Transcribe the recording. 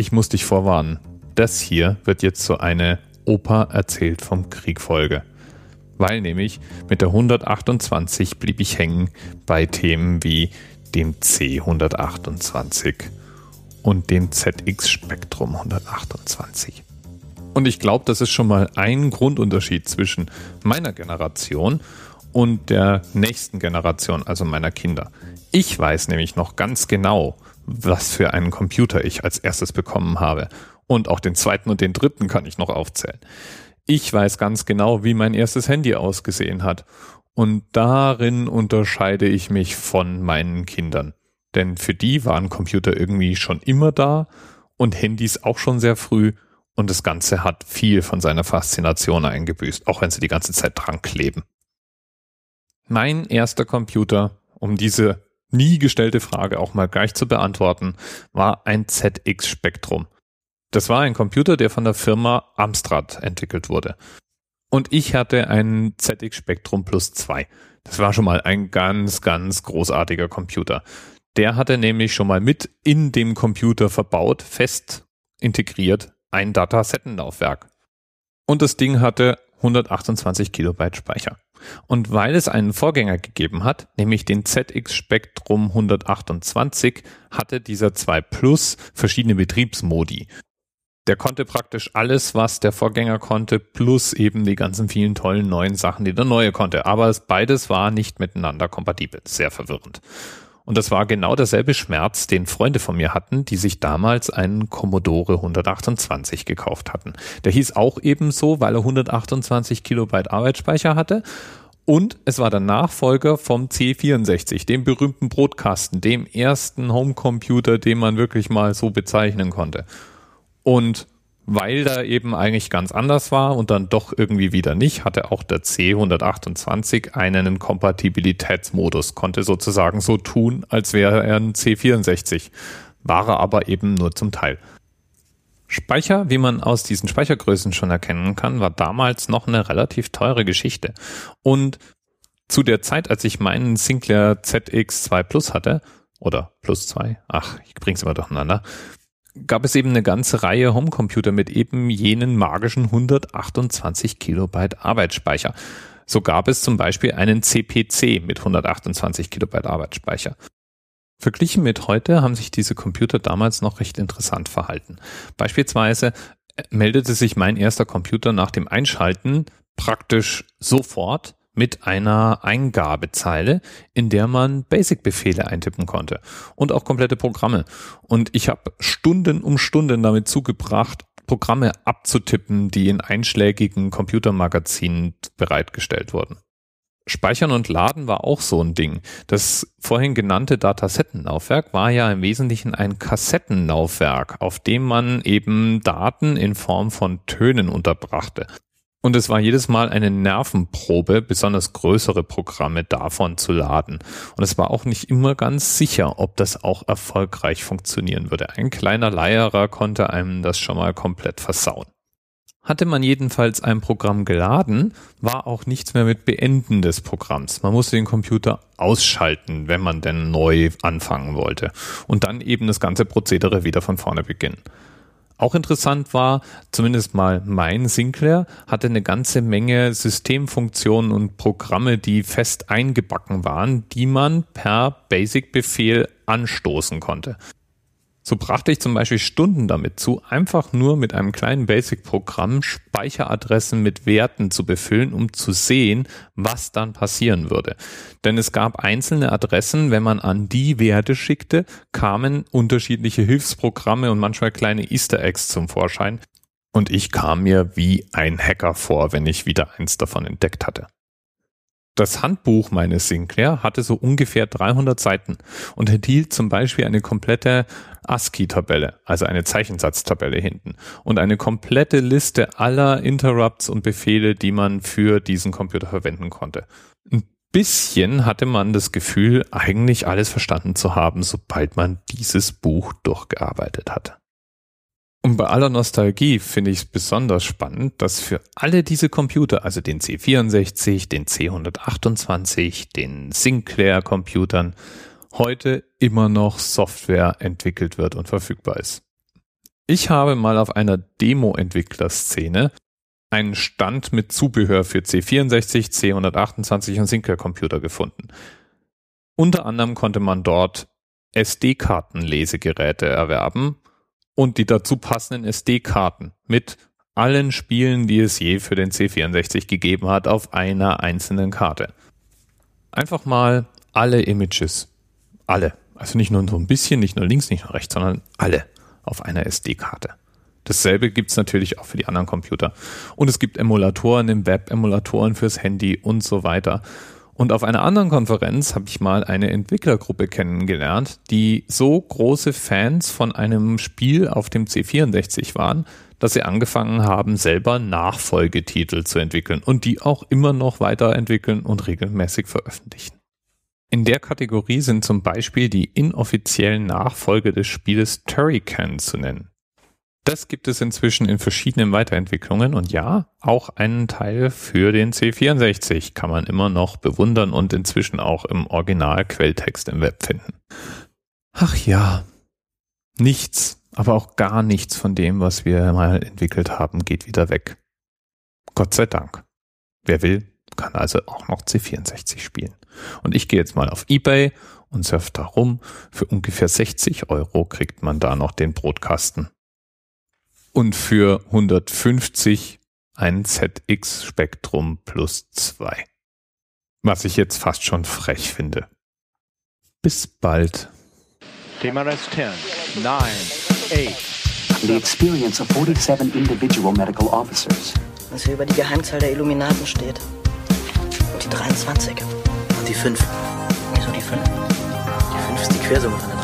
ich muss dich vorwarnen. Das hier wird jetzt so eine Opa erzählt vom Krieg Folge. Weil nämlich mit der 128 blieb ich hängen bei Themen wie dem C128 und dem ZX Spektrum 128. Und ich glaube, das ist schon mal ein Grundunterschied zwischen meiner Generation und der nächsten Generation, also meiner Kinder. Ich weiß nämlich noch ganz genau, was für einen Computer ich als erstes bekommen habe. Und auch den zweiten und den dritten kann ich noch aufzählen. Ich weiß ganz genau, wie mein erstes Handy ausgesehen hat. Und darin unterscheide ich mich von meinen Kindern. Denn für die waren Computer irgendwie schon immer da und Handys auch schon sehr früh. Und das Ganze hat viel von seiner Faszination eingebüßt, auch wenn sie die ganze Zeit dran kleben. Mein erster Computer, um diese nie gestellte Frage auch mal gleich zu beantworten, war ein ZX Spectrum. Das war ein Computer, der von der Firma Amstrad entwickelt wurde. Und ich hatte einen ZX Spectrum Plus 2. Das war schon mal ein ganz, ganz großartiger Computer. Der hatte nämlich schon mal mit in dem Computer verbaut, fest integriert, ein Datasettenlaufwerk. Und das Ding hatte 128 Kilobyte Speicher. Und weil es einen Vorgänger gegeben hat, nämlich den ZX Spectrum 128, hatte dieser 2 Plus verschiedene Betriebsmodi. Der konnte praktisch alles, was der Vorgänger konnte, plus eben die ganzen vielen tollen neuen Sachen, die der neue konnte. Aber es, beides war nicht miteinander kompatibel. Sehr verwirrend. Und das war genau derselbe Schmerz, den Freunde von mir hatten, die sich damals einen Commodore 128 gekauft hatten. Der hieß auch ebenso, weil er 128 Kilobyte Arbeitsspeicher hatte. Und es war der Nachfolger vom C64, dem berühmten Brotkasten, dem ersten Homecomputer, den man wirklich mal so bezeichnen konnte. Und weil da eben eigentlich ganz anders war und dann doch irgendwie wieder nicht, hatte auch der C128 einen Kompatibilitätsmodus, konnte sozusagen so tun, als wäre er ein C64, war er aber eben nur zum Teil. Speicher, wie man aus diesen Speichergrößen schon erkennen kann, war damals noch eine relativ teure Geschichte. Und zu der Zeit, als ich meinen Sinclair ZX2 Plus hatte, oder Plus 2, ach, ich bring's immer durcheinander, gab es eben eine ganze Reihe Homecomputer mit eben jenen magischen 128 Kilobyte Arbeitsspeicher. So gab es zum Beispiel einen CPC mit 128 Kilobyte Arbeitsspeicher. Verglichen mit heute haben sich diese Computer damals noch recht interessant verhalten. Beispielsweise äh, meldete sich mein erster Computer nach dem Einschalten praktisch sofort mit einer Eingabezeile, in der man Basic-Befehle eintippen konnte und auch komplette Programme. Und ich habe Stunden um Stunden damit zugebracht, Programme abzutippen, die in einschlägigen Computermagazinen bereitgestellt wurden. Speichern und Laden war auch so ein Ding. Das vorhin genannte Datasettenlaufwerk war ja im Wesentlichen ein Kassettenlaufwerk, auf dem man eben Daten in Form von Tönen unterbrachte. Und es war jedes Mal eine Nervenprobe, besonders größere Programme davon zu laden. Und es war auch nicht immer ganz sicher, ob das auch erfolgreich funktionieren würde. Ein kleiner Leierer konnte einem das schon mal komplett versauen. Hatte man jedenfalls ein Programm geladen, war auch nichts mehr mit Beenden des Programms. Man musste den Computer ausschalten, wenn man denn neu anfangen wollte. Und dann eben das ganze Prozedere wieder von vorne beginnen. Auch interessant war, zumindest mal mein Sinclair hatte eine ganze Menge Systemfunktionen und Programme, die fest eingebacken waren, die man per Basic-Befehl anstoßen konnte. So brachte ich zum Beispiel Stunden damit zu, einfach nur mit einem kleinen Basic-Programm Speicheradressen mit Werten zu befüllen, um zu sehen, was dann passieren würde. Denn es gab einzelne Adressen, wenn man an die Werte schickte, kamen unterschiedliche Hilfsprogramme und manchmal kleine Easter Eggs zum Vorschein. Und ich kam mir wie ein Hacker vor, wenn ich wieder eins davon entdeckt hatte. Das Handbuch meines Sinclair hatte so ungefähr 300 Seiten und enthielt zum Beispiel eine komplette ASCII-Tabelle, also eine Zeichensatztabelle hinten und eine komplette Liste aller Interrupts und Befehle, die man für diesen Computer verwenden konnte. Ein bisschen hatte man das Gefühl, eigentlich alles verstanden zu haben, sobald man dieses Buch durchgearbeitet hatte. Und bei aller Nostalgie finde ich es besonders spannend, dass für alle diese Computer, also den C64, den C128, den Sinclair-Computern, heute immer noch Software entwickelt wird und verfügbar ist. Ich habe mal auf einer Demo-Entwicklerszene einen Stand mit Zubehör für C64, C128 und Sinclair-Computer gefunden. Unter anderem konnte man dort SD-Kartenlesegeräte erwerben und die dazu passenden SD-Karten mit allen Spielen, die es je für den C64 gegeben hat, auf einer einzelnen Karte. Einfach mal alle Images, alle, also nicht nur so ein bisschen, nicht nur links, nicht nur rechts, sondern alle auf einer SD-Karte. Dasselbe gibt's natürlich auch für die anderen Computer. Und es gibt Emulatoren im Web, Emulatoren fürs Handy und so weiter. Und auf einer anderen Konferenz habe ich mal eine Entwicklergruppe kennengelernt, die so große Fans von einem Spiel auf dem C64 waren, dass sie angefangen haben, selber Nachfolgetitel zu entwickeln und die auch immer noch weiterentwickeln und regelmäßig veröffentlichen. In der Kategorie sind zum Beispiel die inoffiziellen Nachfolge des Spieles Turrican zu nennen. Das gibt es inzwischen in verschiedenen Weiterentwicklungen und ja, auch einen Teil für den C64 kann man immer noch bewundern und inzwischen auch im Original-Quelltext im Web finden. Ach ja, nichts, aber auch gar nichts von dem, was wir mal entwickelt haben, geht wieder weg. Gott sei Dank. Wer will, kann also auch noch C64 spielen. Und ich gehe jetzt mal auf eBay und surfe da rum. Für ungefähr 60 Euro kriegt man da noch den Brotkasten und für 150 ein ZX Spektrum plus 2. Was ich jetzt fast schon frech finde. Bis bald. TMRS 10, 9, 8. The experience of 47 individual medical officers. Was hier über die Geheimzahl der Illuminaten steht. Und die 23. Und die 5. Wieso die 5? Die 5 ist die Quersumme von der